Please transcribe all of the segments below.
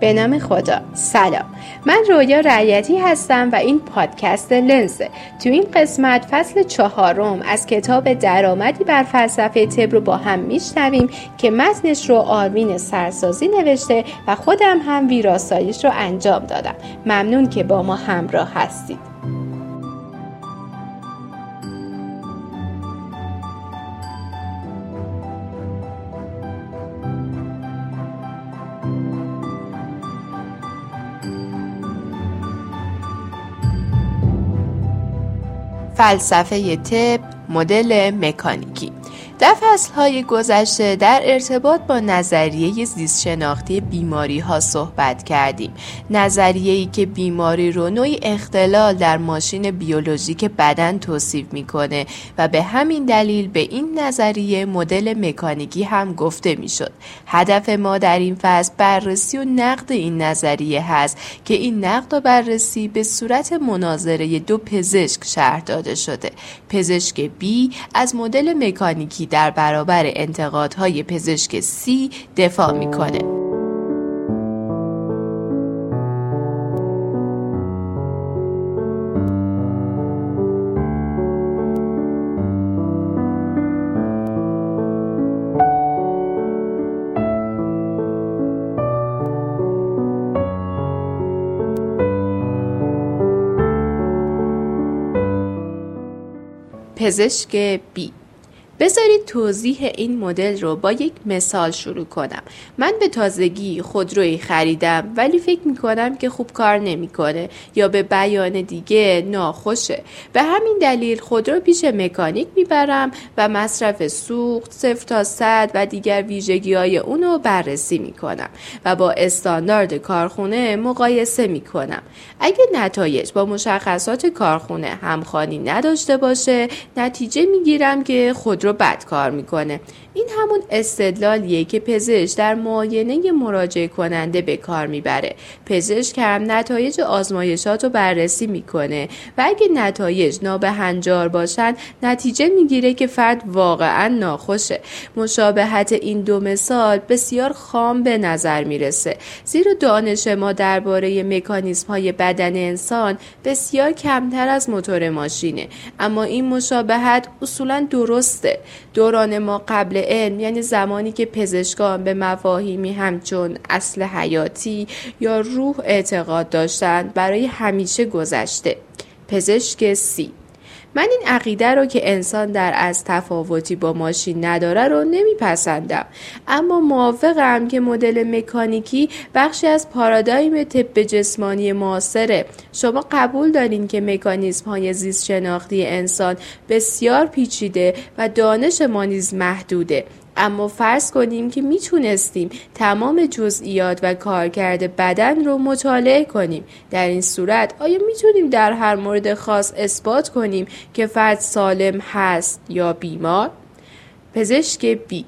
به نام خدا. سلام. من رویا رعیتی هستم و این پادکست لنزه. تو این قسمت فصل چهارم از کتاب درآمدی بر فلسفه تب رو با هم میشنویم که متنش رو آرمین سرسازی نوشته و خودم هم ویراستایش رو انجام دادم. ممنون که با ما همراه هستید. فلسفه تب مدل مکانیکی. در های گذشته در ارتباط با نظریه زیست شناختی بیماری ها صحبت کردیم. نظریه ای که بیماری رو نوعی اختلال در ماشین بیولوژیک بدن توصیف می‌کنه و به همین دلیل به این نظریه مدل مکانیکی هم گفته می‌شد. هدف ما در این فصل بررسی و نقد این نظریه هست که این نقد و بررسی به صورت مناظره دو پزشک شهر داده شده. پزشک بی از مدل مکانیکی در برابر انتقادهای پزشک سی دفاع می‌کنه. پزشک بی بذارید توضیح این مدل رو با یک مثال شروع کنم. من به تازگی خودرویی خریدم ولی فکر می‌کنم که خوب کار نمی‌کنه یا به بیان دیگه ناخوشه. به همین دلیل خودرو پیش مکانیک می‌برم و مصرف سوخت صفر تا صد و دیگر ویژگی های اونو بررسی می‌کنم و با استاندارد کارخونه مقایسه می‌کنم. اگه نتایج با مشخصات کارخونه همخوانی نداشته باشه نتیجه می‌گیرم که خودرو بد کار می‌کنه. این همون استدلالیه که پزشک در معاینه مراجعه کننده به کار می‌بره. پزشک هم نتایج آزمایشات رو بررسی می‌کنه. و اگه نتایج نابهنجار باشن نتیجه می‌گیره که فرد واقعا ناخوشه. مشابهت این دو مثال بسیار خام به نظر می‌رسه. زیرا دانش ما درباره مکانیزم های بدن انسان بسیار کمتر از موتور ماشینه. اما این مشابهت اصولا درسته. دوران ما قبل علم یعنی زمانی که پزشکان به مفاهیمی همچون اصل حیاتی یا روح اعتقاد داشتند برای همیشه گذشته. پزشک سی. من این عقیده رو که انسان در از تفاوتی با ماشین نداره رو نمیپسندم. اما موافقم که مدل مکانیکی بخشی از پارادایم طب جسمانی معاصره. شما قبول دارین که مکانیزم های زیست شناختی انسان بسیار پیچیده و دانش ما نیز محدوده. اما فرض کنیم که می‌تونستیم تمام جزئیات و کارکرد بدن رو مطالعه کنیم. در این صورت آیا می‌تونیم در هر مورد خاص اثبات کنیم که فرد سالم هست یا بیمار؟ پزشک بی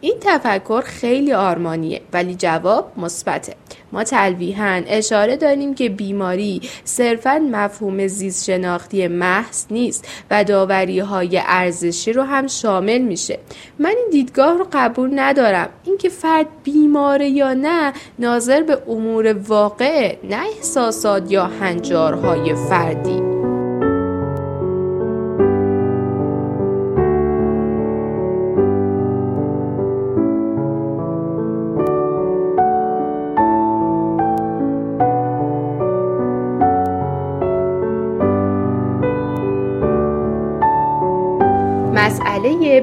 این تفکر خیلی آرمانیه ولی جواب مثبته. ما تلویحا اشاره داریم که بیماری صرفا مفهوم زیست شناختی محض نیست و داوری های ارزشی رو هم شامل میشه. من این دیدگاه رو قبول ندارم. اینکه فرد بیماره یا نه ناظر به امور واقع نه احساسات یا هنجارهای فردی.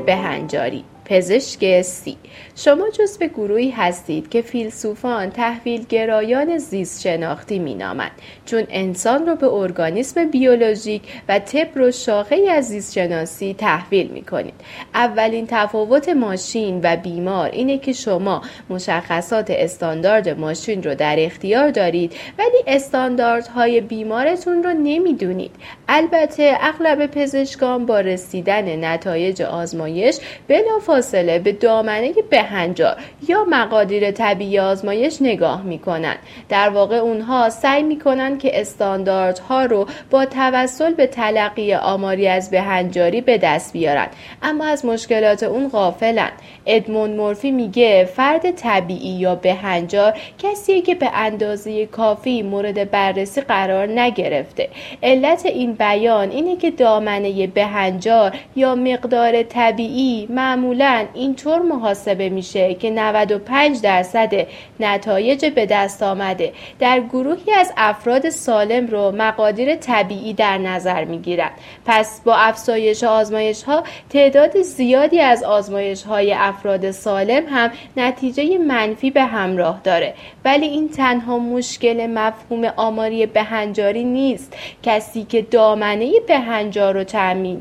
بهنجاری. پزشک سی. شما جز به گروهی هستید که فیلسوفان تحویل گرایان زیست شناختی مینامند چون انسان را به ارگانیسم بیولوژیک و طب رو شاخه از زیست شناسی تحویل می کنید. اولین تفاوت ماشین و بیمار اینه که شما مشخصات استاندارد ماشین رو در اختیار دارید ولی استانداردهای بیمارتون رو نمی‌دونید. البته اغلب پزشکان با رسیدن نتایج آزمایش بلافاصله به دامنه بهنجار یا مقادیر طبیعی آزمایش نگاه می‌کنن در واقع اونها سعی می‌کنن که استانداردها رو با توسل به تلقی آماری از بهنجاری به دست بیارن اما از مشکلات اون غافلن ادموند مورفی میگه فرد طبیعی یا بهنجار کسیه که به اندازه کافی مورد بررسی قرار نگرفته. علت این بیان اینه که دامنه بهنجار یا مقدار طبیعی معمولا اینطور محاسبه میشه که 95 درصد نتایج به دست آمده. در گروهی از افراد سالم رو مقادیر طبیعی در نظر می‌گیرند پس با افزایش آزمایش ها تعداد زیادی از آزمایش های افراد سالم هم نتیجه منفی به همراه داره. ولی این تنها مشکل مفهوم آماری بهنجاری نیست. کسی که دامنه بهنجار رو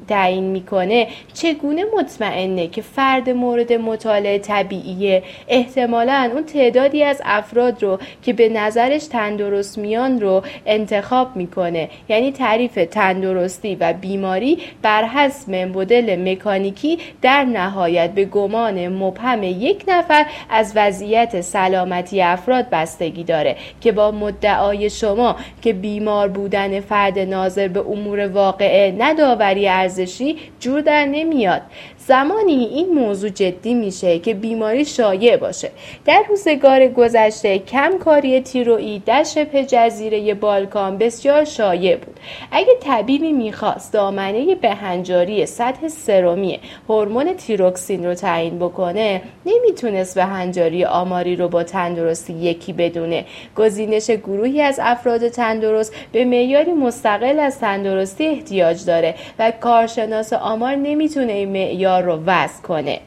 تعیین می‌کنه چگونه مطمئنه که فرد مورد مطالعه طبیعیه. احتمالا اون تعدادی از افراد رو که به نظرش تندرست میان رو انتخاب می‌کنه. یعنی تعریف تندرستی و بیماری بر حسب مدل مکانیکی در نهایت به گمان مبهم یک نفر از وضعیت سلامتی افراد بستگی داره که با مدعای شما که بیمار بودن فرد ناظر به امور واقعه نداوری ارزشی جور در نمیاد. زمانی این موضوع جدی میشه که بیماری شایع باشه. در روزگار گذشته کمکاری تیروئی در شبه جزیره بالکان بسیار شایع بود. اگه طبیبی می‌خواست دامنه بهنجاری سطح سرومی هورمون تیروکسین رو تعیین بکنه نمی‌تونست بهنجاری آماری رو با تندرستی یکی بدونه. گزینش گروهی از افراد تندرست به معیاری مستقل از تندرستی احتیاج داره و کارشناس آمار نمی‌تونه این معیار رو وضع کنه.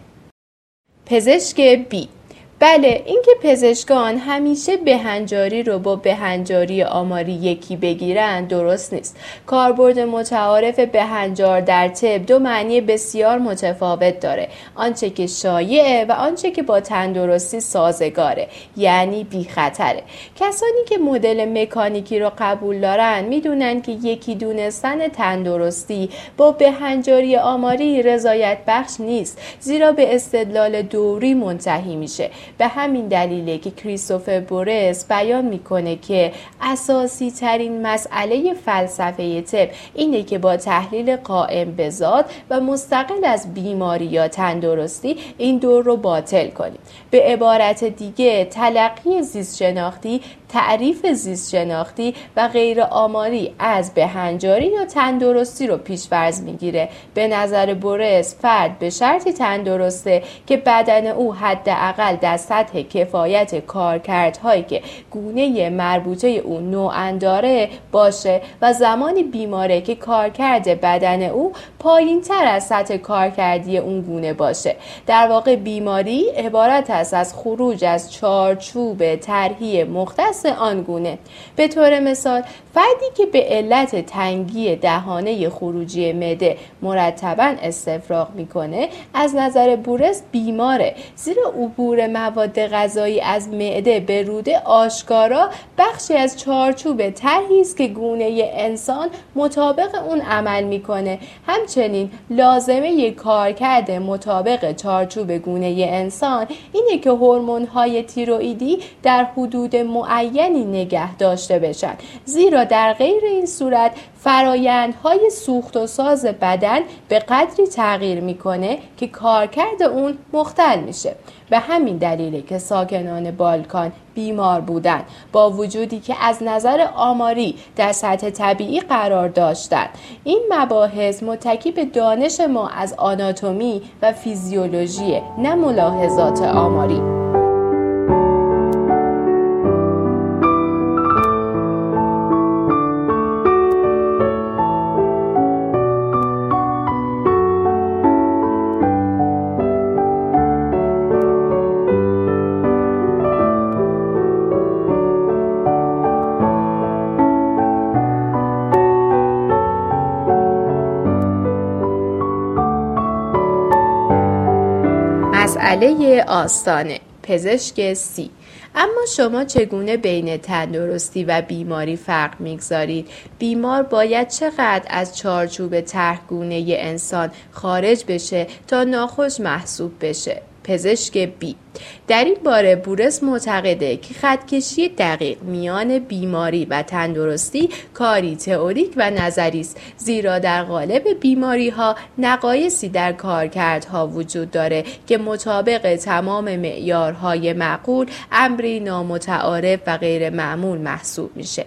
پزشک بی بله اینکه پزشکان همیشه بهنجاری رو با بهنجاری آماری یکی بگیرن درست نیست. کاربرد متعارف بهنجار در طب دو معنی بسیار متفاوت داره. آنچه که شایعه و آنچه که با تندرستی سازگاره یعنی بی خطره کسانی که مدل مکانیکی رو قبول دارن می‌دونن که یکی دونستن تندرستی با بهنجاری آماری رضایت بخش نیست زیرا به استدلال دوری منتهی میشه. به همین دلیله که کریستوفر بورس بیان می‌کنه که اساسی ترین مسئله فلسفه طب اینه که با تحلیل قائم به ذات و مستقل از بیماری یا تندرستی این دور رو باطل کنیم. به عبارت دیگه تلقی زیست شناختی تعریف زیست شناختی و غیر آماری از بهنجاری یا تندرستی رو پیش فرض می‌گیره. به نظر بورس فرد به شرطی تندرسته که بدن او حداقل در سطح کفایت کارکردهایی که گونه مربوطه او نوعا داره باشه و زمانی بیماره که کارکرد بدن او پایین تر از سطح کارکردی اون گونه باشه. در واقع بیماری عبارت است از خروج از چارچوب طرحی مختص آنگونه. به طور مثال فردی که به علت تنگی دهانه خروجی مده مرتبا استفراغ می‌کنه از نظر بورس بیماره. زیرا عبور مواد غذایی از معده به روده آشکارا بخشی از چارچوب طرحی است که گونه انسان مطابق اون عمل می‌کنه. همچنین لازمه کارکرد مطابق چارچوب گونه انسان اینه که هورمون های تیروئیدی در حدود معینی نگه داشته بشن زیرا در غیر این صورت فرایندهای سوخت و ساز بدن به قدری تغییر می‌کنه که کارکرد اون مختل میشه. به همین دلیله که ساکنان بالکان بیمار بودند با وجودی که از نظر آماری در سطح طبیعی قرار داشتند. این مباحث متکی به دانش ما از آناتومی و فیزیولوژی نه ملاحظات آماری. مسئله آستانه پزشک سی. اما شما چگونه بین تندرستی و بیماری فرق می‌گذارید؟ بیمار باید چقدر از چارچوب طرحگونه انسان خارج بشه تا ناخوش محسوب بشه؟ پزشک بی. در این باره بورس معتقده که خطکشی دقیق میان بیماری و تندرستی کاری تئوریک و نظری است زیرا در قالب بیماری ها نقایصی در کارکردها وجود داره که مطابق تمام معیارهای معقول امری نامتعارف و غیر معمول محسوب میشه.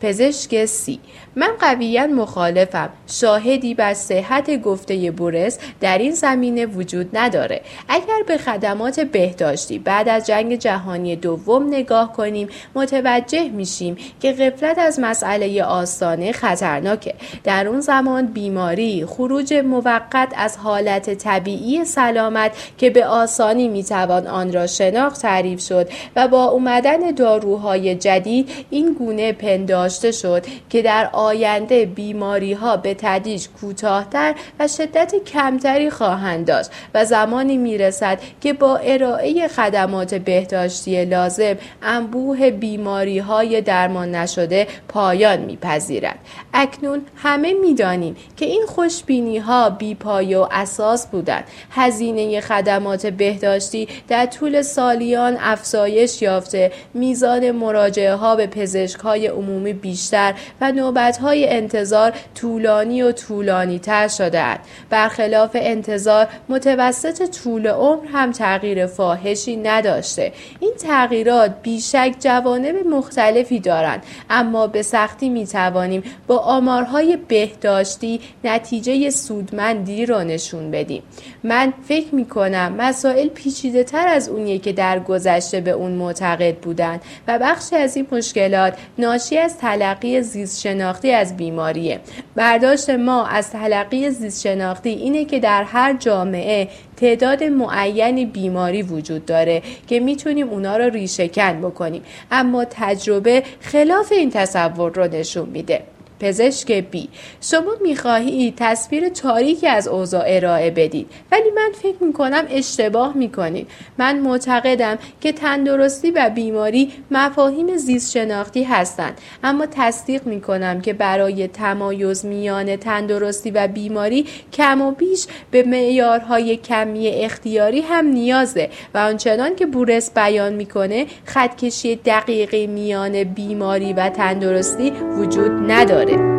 پزشک سی من قویا مخالفم. شاهدی بر صحت گفته بورس در این زمینه وجود نداره. اگر به خدمات بهداشتی بعد از جنگ جهانی دوم نگاه کنیم. متوجه میشیم که قفلت از مسئله آستانه خطرناکه. در اون زمان بیماری خروج موقت از حالت طبیعی سلامت که به آسانی می‌توان آن را شناخت تعریف شد و با اومدن داروهای جدید این گونه پنداشته شد که در آینده بیماری ها به تدریج کوتاهتر و شدت کمتری خواهند داشت و زمانی می‌رسد که با ارائه خدمات بهداشتی لازم انبوه بیماری های درمان نشده پایان میپذیرد. اکنون همه می‌دانیم که این خوشبینی ها پای و اساس بودند. هزینه خدمات بهداشتی در طول سالیان افزایش یافته. میزان مراجعه ها به پزشک های عمومی بیشتر و نوبت های انتظار طولانی و طولانی تر شده. برخلاف انتظار متوسط طول عمر هم تغییر فاحشی نداشته. این تغییرات بیشک جوانب مختلفی دارند اما به سختی می توانیم با آمارهای بهداشتی نتیجه سودمندی را نشون بدیم. من فکر می کنم مسائل پیچیده تر از اونیه که در گذشته به اون معتقد بودند و بخشی از این مشکلات ناشی از تلقی زیست شناختی از بیماریه. برداشت ما از تلقی زیست شناختی اینه که در هر جامعه تعداد معینی بیماری وجود داره که می‌تونیم اونا رو ریشهکن بکنیم. اما تجربه خلاف این تصور رو نشون میده. پزشک بی شما می‌خواهید تصویر تاریکی از اوضاع ارائه بدید ولی من فکر می‌کنم اشتباه می‌کنید. من معتقدم که تندرستی و بیماری مفاهیم زیست شناختی هستند. اما تصدیق می‌کنم که برای تمایز میان تندرستی و بیماری کم و بیش به معیارهای کمی اختیاری هم نیازه و آنچنان که بورس بیان می‌کنه خطکشی دقیقی میان بیماری و تندرستی وجود نداره. it.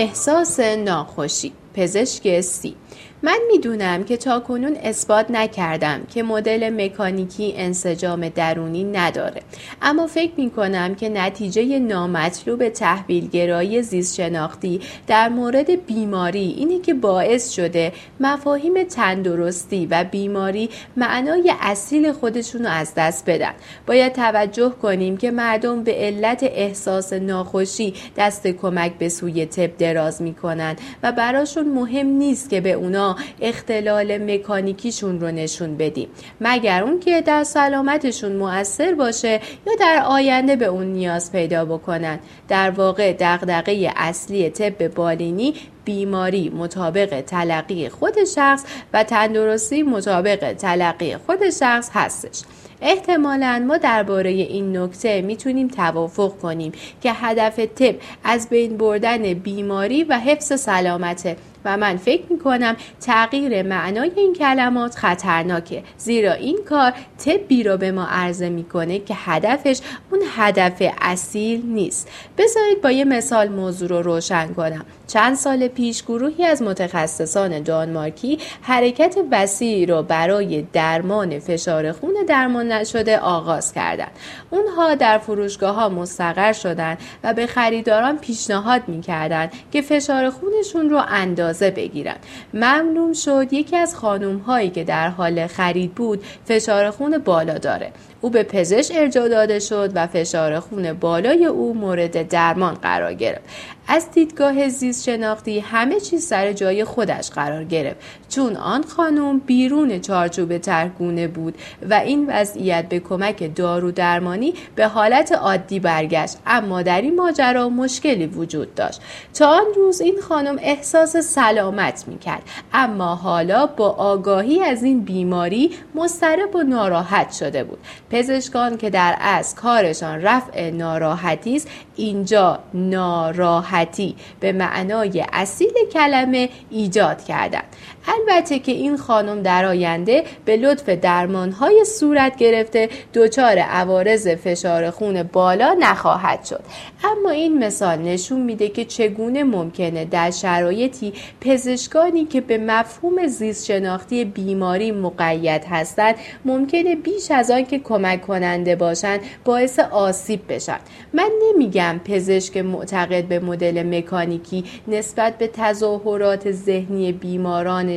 احساس ناخوشی. پزشک سی. من می‌دونم که تا کنون اثبات نکردم که مدل مکانیکی انسجام درونی نداره. اما فکر می کنم که نتیجه نامطلوب تحویلگرایی زیست شناختی در مورد بیماری اینه که باعث شده مفاهیم تندرستی و بیماری معنای اصیل خودشون رو از دست بدن. باید توجه کنیم که مردم به علت احساس ناخوشی دست کمک به سوی طب دراز می‌کنن و براشون مهم نیست که به اونا اختلال مکانیکیشون رو نشون بدیم. مگر اون که در سلامتشون مؤثر باشه یا در آینده به اون نیاز پیدا بکنن؟ در واقع دغدغه اصلی طب بالینی بیماری مطابق تلقی خود شخص و تندرستی مطابق تلقی خود شخص هستش. احتمالا ما درباره این نکته می‌تونیم توافق کنیم که هدف طب از بین بردن بیماری و حفظ سلامته و من فکر می کنم تغییر معنای این کلمات خطرناکه زیرا این کار طبی را به ما عرضه می‌کنه که هدفش اون هدف اصیل نیست بذارید با یه مثال موضوع رو روشن کنم چند سال پیش گروهی از متخصصان دانمارکی حرکت وسیعی را برای درمان فشار خون درمان نشده آغاز کردند. اونها در فروشگاه ها مستقر شدند و به خریداران پیشنهاد می‌کردند که فشار خونشون رو اندازه بگیرن. معلوم شد یکی از خانم هایی که در حال خرید بود فشار خون بالا داره. او به پزشک ارجاع داده شد و فشار خون بالای او مورد درمان قرار گرفت. از دیدگاه زیست شناختی همه چیز سر جای خودش قرار گرفت. چون آن خانم بیرون چارچوب ترگونه بود و این وضعیت به کمک دارو درمانی به حالت عادی برگشت اما در این ماجرا مشکلی وجود داشت. تا آن روز این خانم احساس سلامت می‌کرد اما حالا با آگاهی از این بیماری مضطرب و ناراحت شده بود. پزشکان که در اصل کارشان رفع ناراحتی است اینجا ناراحتی به معنای اصیل کلمه ایجاد کردند البته که این خانم در آینده به لطف درمانهای صورت گرفته دچار عوارض فشار خون بالا نخواهد شد. اما این مثال نشون میده که چگونه ممکنه در شرایطی پزشکانی که به مفهوم زیست شناختی بیماری مقید هستند ممکنه بیش از آن که کمک کننده باشند باعث آسیب بشن. من نمیگم پزشک معتقد به مدل مکانیکی نسبت به تظاهرات ذهنی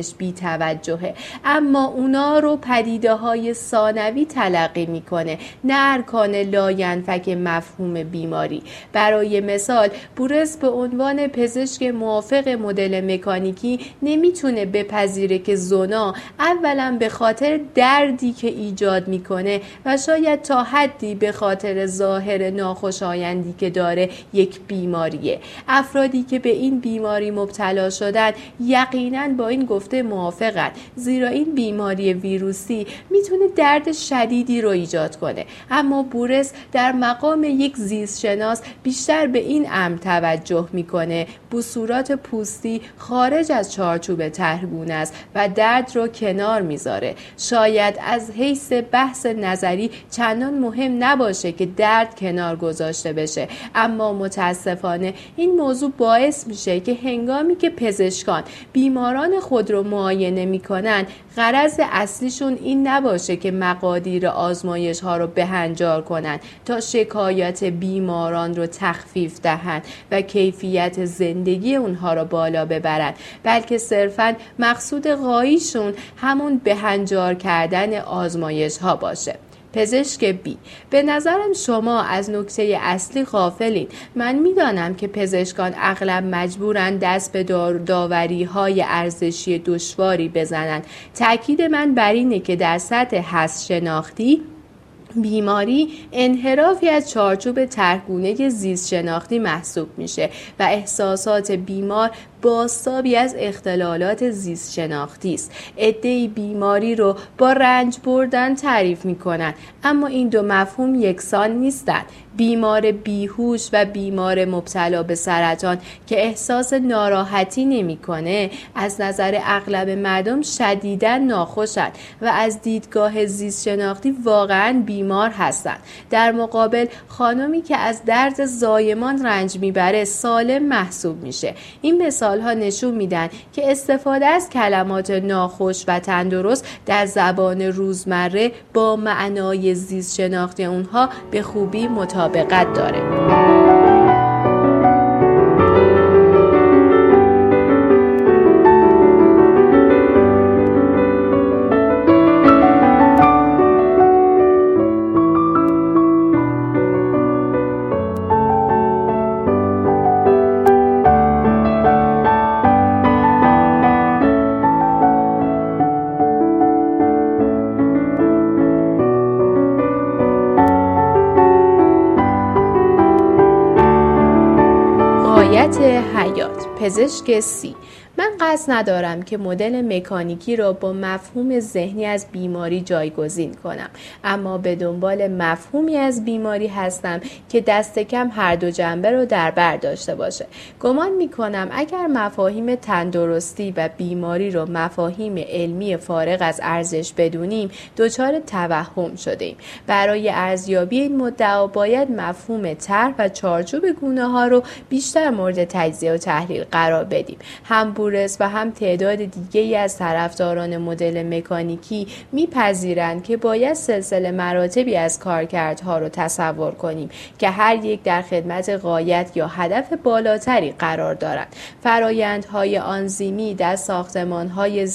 بیمارانش بی توجهه اما اونا رو پدیده های ثانوی تلقی می‌کنه. نه ارکان لاینفک مفهوم بیماری. برای مثال بورس به عنوان پزشک موافق مدل مکانیکی نمی‌تونه بپذیره که زونا اولا به خاطر دردی که ایجاد می‌کنه و شاید تا حدی به خاطر ظاهر ناخوشایندی که داره یک بیماریه. افرادی که به این بیماری مبتلا شدن یقینا با این گفته موافقن زیرا این بیماری ویروسی می‌تونه درد شدیدی رو ایجاد کنه. اما بورس در مقام یک زیست شناس بیشتر به این امر توجه می‌کنه. بصورات پوستی خارج از چارچوب ترگونه است و درد رو کنار می‌ذاره. شاید از حیث بحث نظری چندان مهم نباشه که درد کنار گذاشته بشه. اما متاسفانه این موضوع باعث میشه که هنگامی که پزشکان بیماران خود رو معاینه می‌کنن غرض اصلیشون این نباشه که مقادیر آزمایش ها رو بهنجار کنن تا شکایت بیماران رو تخفیف دهند و کیفیت زندگی اونها رو بالا ببرن. بلکه صرفا مقصود غاییشون همون بهنجار کردن آزمایش ها باشه. پزشک بی. به نظرم شما از نکته اصلی غافلین. من می‌دانم که پزشکان اغلب مجبورند دست به داوری های ارزشی دشواری بزنند تاکید من بر اینه که در سطح حس شناختی بیماری انحرافی از چارچوب ترگونه زیست شناختی محسوب میشه و احساسات بیمار باستابی از اختلالات زیست شناختی است. عدهای بیماری رو با رنج بردن تعریف می‌کنند اما این دو مفهوم یکسان نیستند. بیمار بیهوش و بیمار مبتلا به سرطان که احساس ناراحتی نمی‌کنه از نظر اغلب مردم شدیدا ناخوشند و از دیدگاه زیست شناختی واقعا بیمار هستند. در مقابل خانمی که از درد زایمان رنج می‌بره سالم محسوب میشه. این مثال ها نشون میدن که استفاده از کلمات ناخوش و تندرست در زبان روزمره با معنای زیست شناختی اونها به خوبی مطابقت داره. حیات پزشک سی من قصد ندارم که مدل مکانیکی را با مفهوم ذهنی از بیماری جایگزین کنم. اما به دنبال مفهومی از بیماری هستم که دست کم هر دو جنبه رو در بر داشته باشه. گمان می کنم اگر مفاهیم تندرستی و بیماری رو مفاهیم علمی فارغ از ارزش بدونیم دچار توهم شده ایم برای ارزیابی این مدعا باید مفهوم طرح و چارچوب گونه ها رو بیشتر مورد تجزیه و تحلیل قرار بدیم. هم و هم تعداد دیگه ای از طرفداران مدل مکانیکی میپذیرند که باید سلسله مراتبی از کارکردها رو تصور کنیم که هر یک در خدمت قایت یا هدف بالاتری قرار دارند فرایندهای آنزیمی در ساختمانهای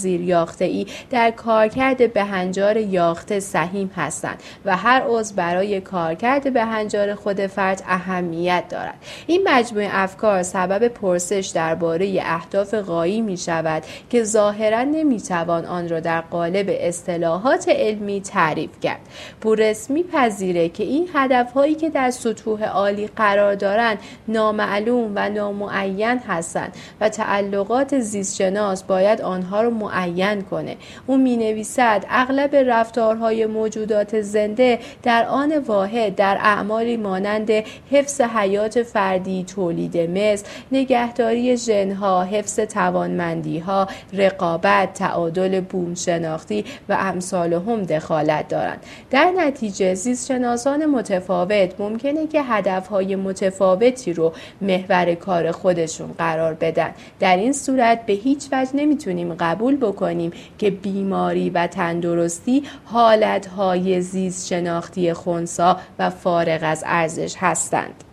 ای در کارکرد بهنجار یاخته سهیم هستند و هر عضو برای کارکرد بهنجار خود فرد اهمیت دارد. این مجموعه افکار سبب پرسش درباره اهداف غایی می شود که ظاهرا نمی‌توان آن را در قالب اصطلاحات علمی تعریف کرد. پورس میپذیره که این هدفهایی که در سطوح عالی قرار دارند نامعلوم و نامعین هستند و تعلقات زیستشناس باید آنها را معین کنه. او می نویسد اغلب رفتارهای موجودات زنده در آن واحد در اعمالی مانند حفظ حیات فردی تولید مثل نگهداری ژنها حفظ توانمندی ها رقابت تعادل بوم شناختی و امثال هم دخالت دارند. در نتیجه زیست شناسان متفاوت ممکنه که هدفهای متفاوتی رو محور کار خودشون قرار بدن. در این صورت به هیچ وجه نمی‌تونیم قبول بکنیم که بیماری و تندرستی حالتهای زیست شناختی خونسا و فارغ از ارزش هستند.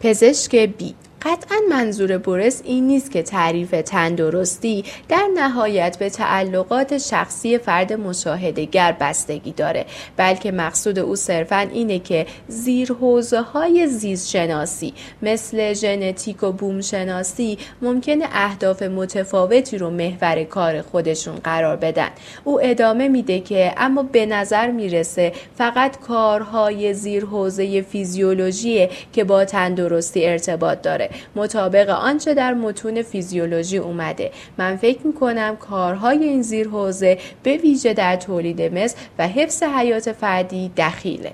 پزشک بی قطعا منظور بورس این نیست که تعریف تندرستی در نهایت به تعلقات شخصی فرد مشاهدهگر بستگی داره بلکه مقصود او صرفا اینه که زیر حوزه های زیست شناسی مثل ژنتیک و بوم شناسی ممکنه اهداف متفاوتی رو محور کار خودشون قرار بدن. او ادامه میده که اما به نظر می‌رسه فقط کارهای زیر حوزه فیزیولوژیه که با تندرستی ارتباط داره. مطابق آنچه در متون فیزیولوژی اومده. من فکر می‌کنم کارهای این زیر حوزه به ویژه در تولید مثل و حفظ حیات فردی دخیله.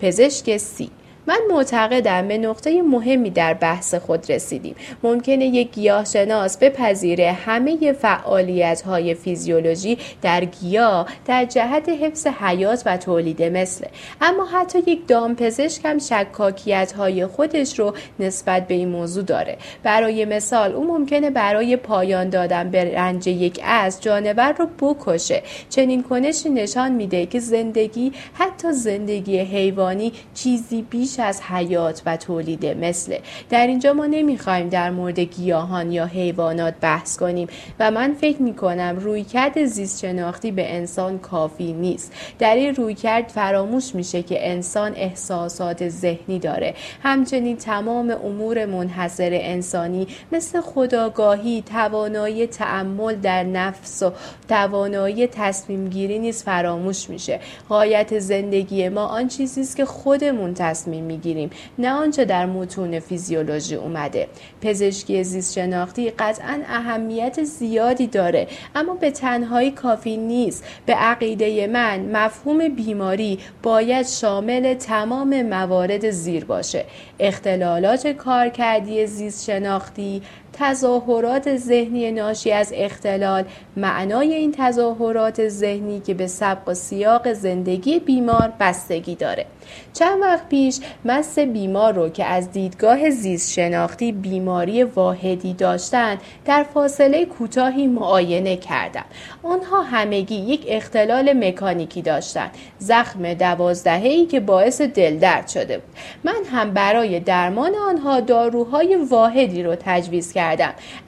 پزشک سی. من معتقدم به نقطه مهمی در بحث خود رسیدیم. ممکنه یک گیاهشناس بپذیره همه فعالیت های فیزیولوژی در گیاه در جهت حفظ حیات و تولید مثل. اما حتی یک دامپزشک هم شکاکیت های خودش رو نسبت به این موضوع داره. برای مثال او ممکنه برای پایان دادن به رنج یک از جانور رو بکشه. چنین کنشی نشان میده که زندگی حتی زندگی حیوانی چیزی بیش از حیات و تولید مثل در اینجا ما نمی‌خوایم در مورد گیاهان یا حیوانات بحث کنیم و من فکر می‌کنم رویکرد زیست شناختی به انسان کافی نیست. در این رویکرد فراموش میشه که انسان احساسات ذهنی داره. همچنین تمام امور منحصر انسانی مثل خداگاهی توانایی تعمل در نفس و توانایی تصمیم گیری نیز فراموش میشه. قایت زندگی ما آن چیزی است که خودمون تصمیم می‌گیریم. نه آنچه در متون فیزیولوژی اومده. پزشکی زیست شناختی قطعا اهمیت زیادی داره اما به تنهایی کافی نیست. به عقیده من مفهوم بیماری باید شامل تمام موارد زیر باشه. اختلالات کارکردی زیست شناختی تظاهرات ذهنی ناشی از اختلال. معنای این تظاهرات ذهنی که به سبق و سیاق زندگی بیمار بستگی داره. چند وقت پیش مس بیمار رو که از دیدگاه زیست شناختی بیماری واحدی داشتند در فاصله کوتاهی معاینه کردم. آنها همگی یک اختلال مکانیکی داشتند زخم دوازدهه که باعث دلدرد شده بود. من هم برای درمان آنها داروهای واحدی رو تجویز کردم.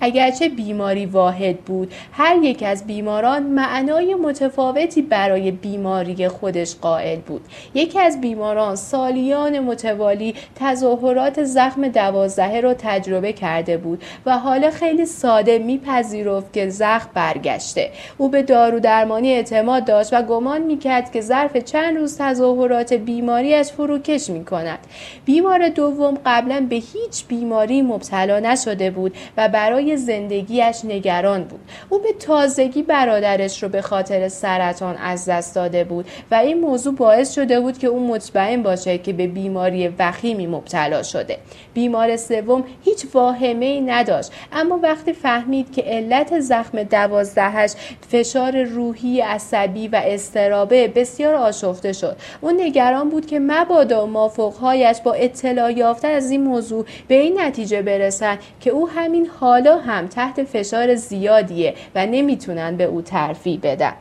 اگرچه بیماری واحد بود هر یک از بیماران معنای متفاوتی برای بیماری خودش قائل بود. یکی از بیماران سالیان متوالی تظاهرات زخم دوازدهه را تجربه کرده بود و حالا خیلی ساده میپذیرفت که زخم برگشته. او به دارو درمانی اعتماد داشت و گمان می‌کرد که ظرف چند روز تظاهرات بیماریش فروکش می‌کند. بیمار دوم قبلا به هیچ بیماری مبتلا نشده بود و برای زندگیش نگران بود. او به تازگی برادرش رو به خاطر سرطان از دست داده بود و این موضوع باعث شده بود که او مطمئن باشه که به بیماری وخیمی مبتلا شده. بیمار سوم هیچ واهمه ای نداشت اما وقتی فهمید که علت زخم دوازدهش فشار روحی عصبی و استرابه بسیار آشفته شد. او نگران بود که مبادا مافوقهایش با اطلاع یافتن از این موضوع به این نتیجه برسند که او هم همین حالا هم تحت فشار زیادیه و نمی‌تونن به او ترفیع بدن.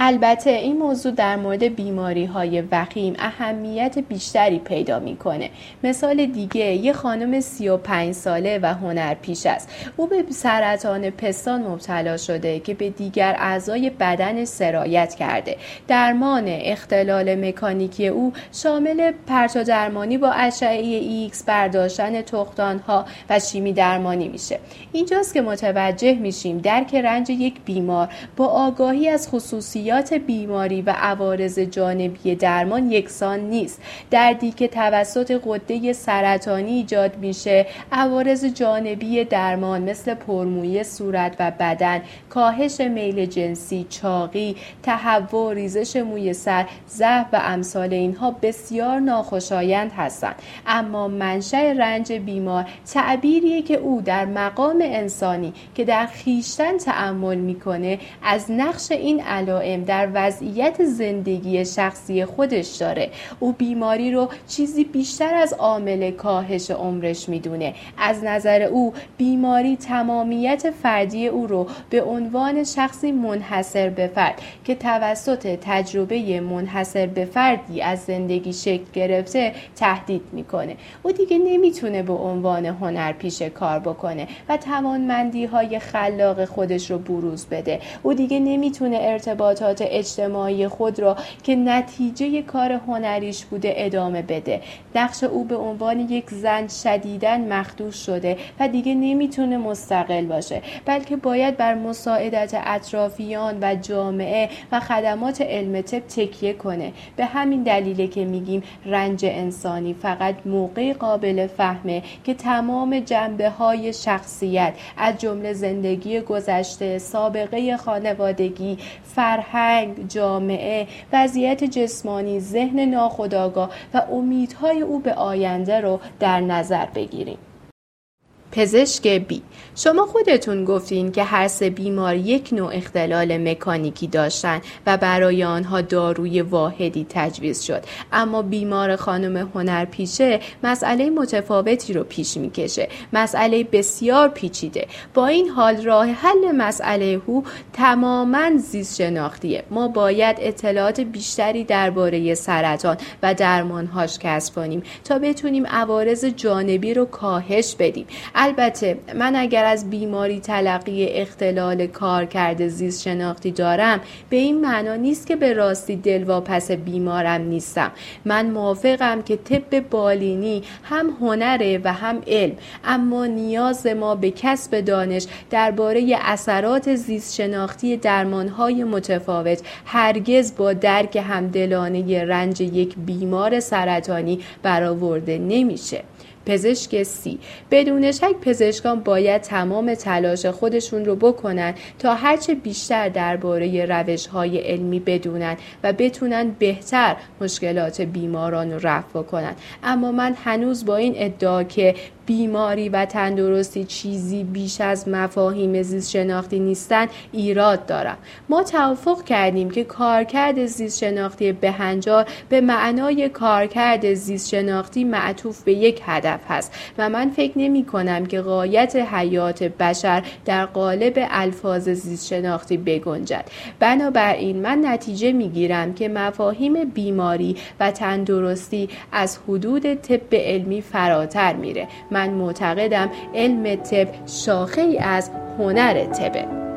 البته این موضوع در مورد بیماری های وخیم اهمیت بیشتری پیدا می‌کنه. مثال دیگه یه خانم 35 ساله و هنرپیش است. او به سرطان پستان مبتلا شده که به دیگر اعضای بدن سرایت کرده. درمان اختلال مکانیکی او شامل پرتو درمانی با اشعه ایکس برداشتن تخمدان ها و شیمی درمانی میشه. اینجاست که متوجه میشیم درک رنج یک بیمار با آگاهی از خصوصیات بیماری و عوارض جانبی درمان یکسان نیست. دردی که توسط قده سرطانی ایجاد میشه عوارض جانبی درمان مثل پرمویی صورت و بدن کاهش میل جنسی چاقی تهوع ریزش موی سر ضعف و امثال اینها بسیار ناخوشایند هستند. اما منشأ رنج بیمار تعبیریه که او در مقام انسانی که در خیشتن تعمل می‌کنه از نقش این علائم در وضعیت زندگی شخصی خودش داره. او بیماری رو چیزی بیشتر از عامل کاهش عمرش می‌دونه. از نظر او بیماری تمامیت فردی او رو به عنوان شخصی منحصر به فرد که توسط تجربه منحصر به فردی از زندگی شکل گرفته تهدید می‌کنه. او دیگه نمی‌تونه به عنوان هنرپیشه کار بکنه و توانمندی های خلاق خودش رو بروز بده. او دیگه نمی‌تونه اجتماعی خود را که نتیجه کار هنریش بوده ادامه بده. نقش او به عنوان یک زن شدیدن مخدوش شده و دیگه نمی‌تونه مستقل باشه بلکه باید بر مساعدت اطرافیان و جامعه و خدمات علم طب تکیه کنه. به همین دلیله که میگیم رنج انسانی فقط موقع قابل فهمه که تمام جنبه های شخصیت از جمله زندگی گذشته سابقه خانوادگی فرهنگ فرهنگ، جامعه، وضعیت جسمانی، ذهن ناخودآگاه و امیدهای او به آینده رو در نظر بگیریم. پزشک بی. شما خودتون گفتین که هر سه بیمار یک نوع اختلال مکانیکی داشتن و برای آنها داروی واحدی تجویز شد. اما بیمار خانم هنرپیشه مسئله متفاوتی رو پیش می‌کشه. مسئله بسیار پیچیده. با این حال راه حل مسئله هو تماما زیست شناختیه ما باید اطلاعات بیشتری درباره سرطان و درمانهاش کسب کنیم تا بتونیم عوارض جانبی رو کاهش بدیم. البته من اگر از بیماری تلقی اختلال کارکرد زیست شناختی دارم به این معنا نیست که به راستی دلواپس بیمارم نیستم. من موافقم که طب بالینی هم هنره و هم علم اما نیاز ما به کسب دانش درباره اثرات زیست شناختی درمانهای متفاوت هرگز با درک همدلانه رنج یک بیمار سرطانی برآورده نمیشه. پزشک سی. بدون شک پزشکان باید تمام تلاش خودشون رو بکنن تا هرچه بیشتر درباره روش های علمی بدونن و بتونن بهتر مشکلات بیماران رو رفع کنن. اما من هنوز با این ادعا که بیماری و تندرستی چیزی بیش از مفاهیم زیست شناختی نیستن ایراد دارم. ما توافق کردیم که کارکرد زیست شناختی بهنجار به معنای کارکرد زیست شناختی معطوف به یک هدف. هست. و من فکر نمی کنم که قایت حیات بشر در قالب الفاظ زیست شناختی بگنجد. بنابراین من نتیجه می گیرم که مفاهیم بیماری و تندرستی از حدود طب علمی فراتر میره. من معتقدم علم طب شاخه ای از هنر طبه.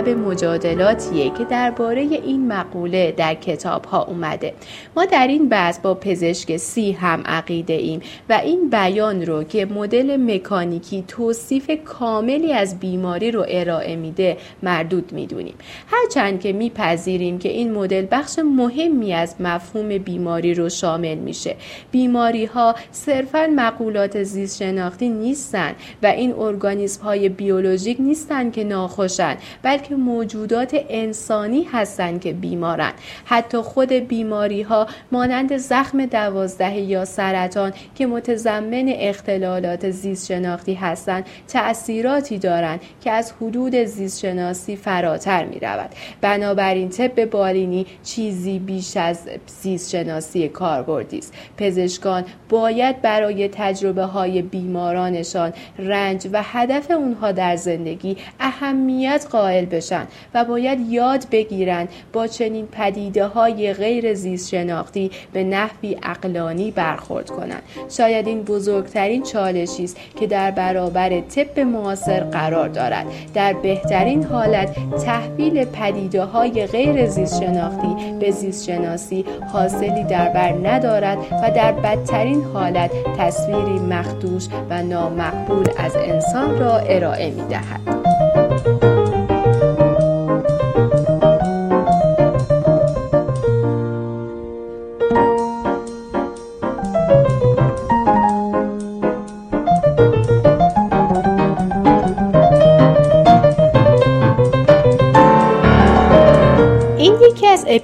اغلب مجادلاتیه که درباره این مقوله در کتاب ها اومده. ما در این بحث با پزشک سی هم عقیده ایم و این بیان رو که مدل مکانیکی توصیف کاملی از بیماری رو ارائه میده مردود می‌دونیم. هرچند که میپذیریم که این مدل بخش مهمی از مفهوم بیماری رو شامل میشه. بیماری ها صرفا مقولات زیست شناختی نیستن و این ارگانیسم های بیولوژیک نیستن که ناخوشن بلکه موجودات انسانی هستن که بیمارن حتی خود بیماری ها مانند زخم دوازده یا سرطان که متضمن اختلالات زیست شناختی هستند تأثیراتی دارند که از حدود زیست شناسی فراتر می رود بنابراین طب بالینی چیزی بیش از زیست شناسی کاربردی است. پزشکان باید برای تجربه های بیمارانشان رنج و هدف اونها در زندگی اهمیت قائل بشن و باید یاد بگیرند با چنین پدیده های غیر زیست شناختی به نحوی اقلانی برخورد کنند شاید این بزرگترین چالشی است که در برابر طب معاصر قرار دارد در بهترین حالت تحویل پدیده های غیر زیست شناختی به زیست شناسی حاصلی در بر ندارد و در بدترین حالت تصویری مخدوش و نامقبول از انسان را ارائه می دهد.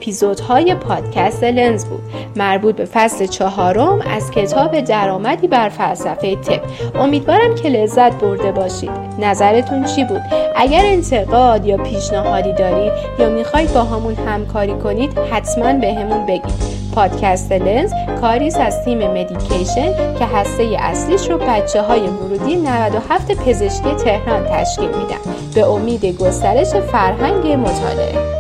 اپیزودهای پادکست لنز بود. مربوط به فصل چهارم از کتاب درآمدی بر فلسفه تپ امیدوارم که لذت برده باشید. نظرتون چی بود؟ اگر انتقاد یا پیشنهادی دارید یا می‌خواید با همون همکاری کنید حتما به همون بگید. پادکست لنز کاریس از تیم مدیکیشن که هسته اصلیش رو بچه های ورودی 97 پزشکی تهران تشکیل میدن. به امید گسترش فرهنگ مطالعه.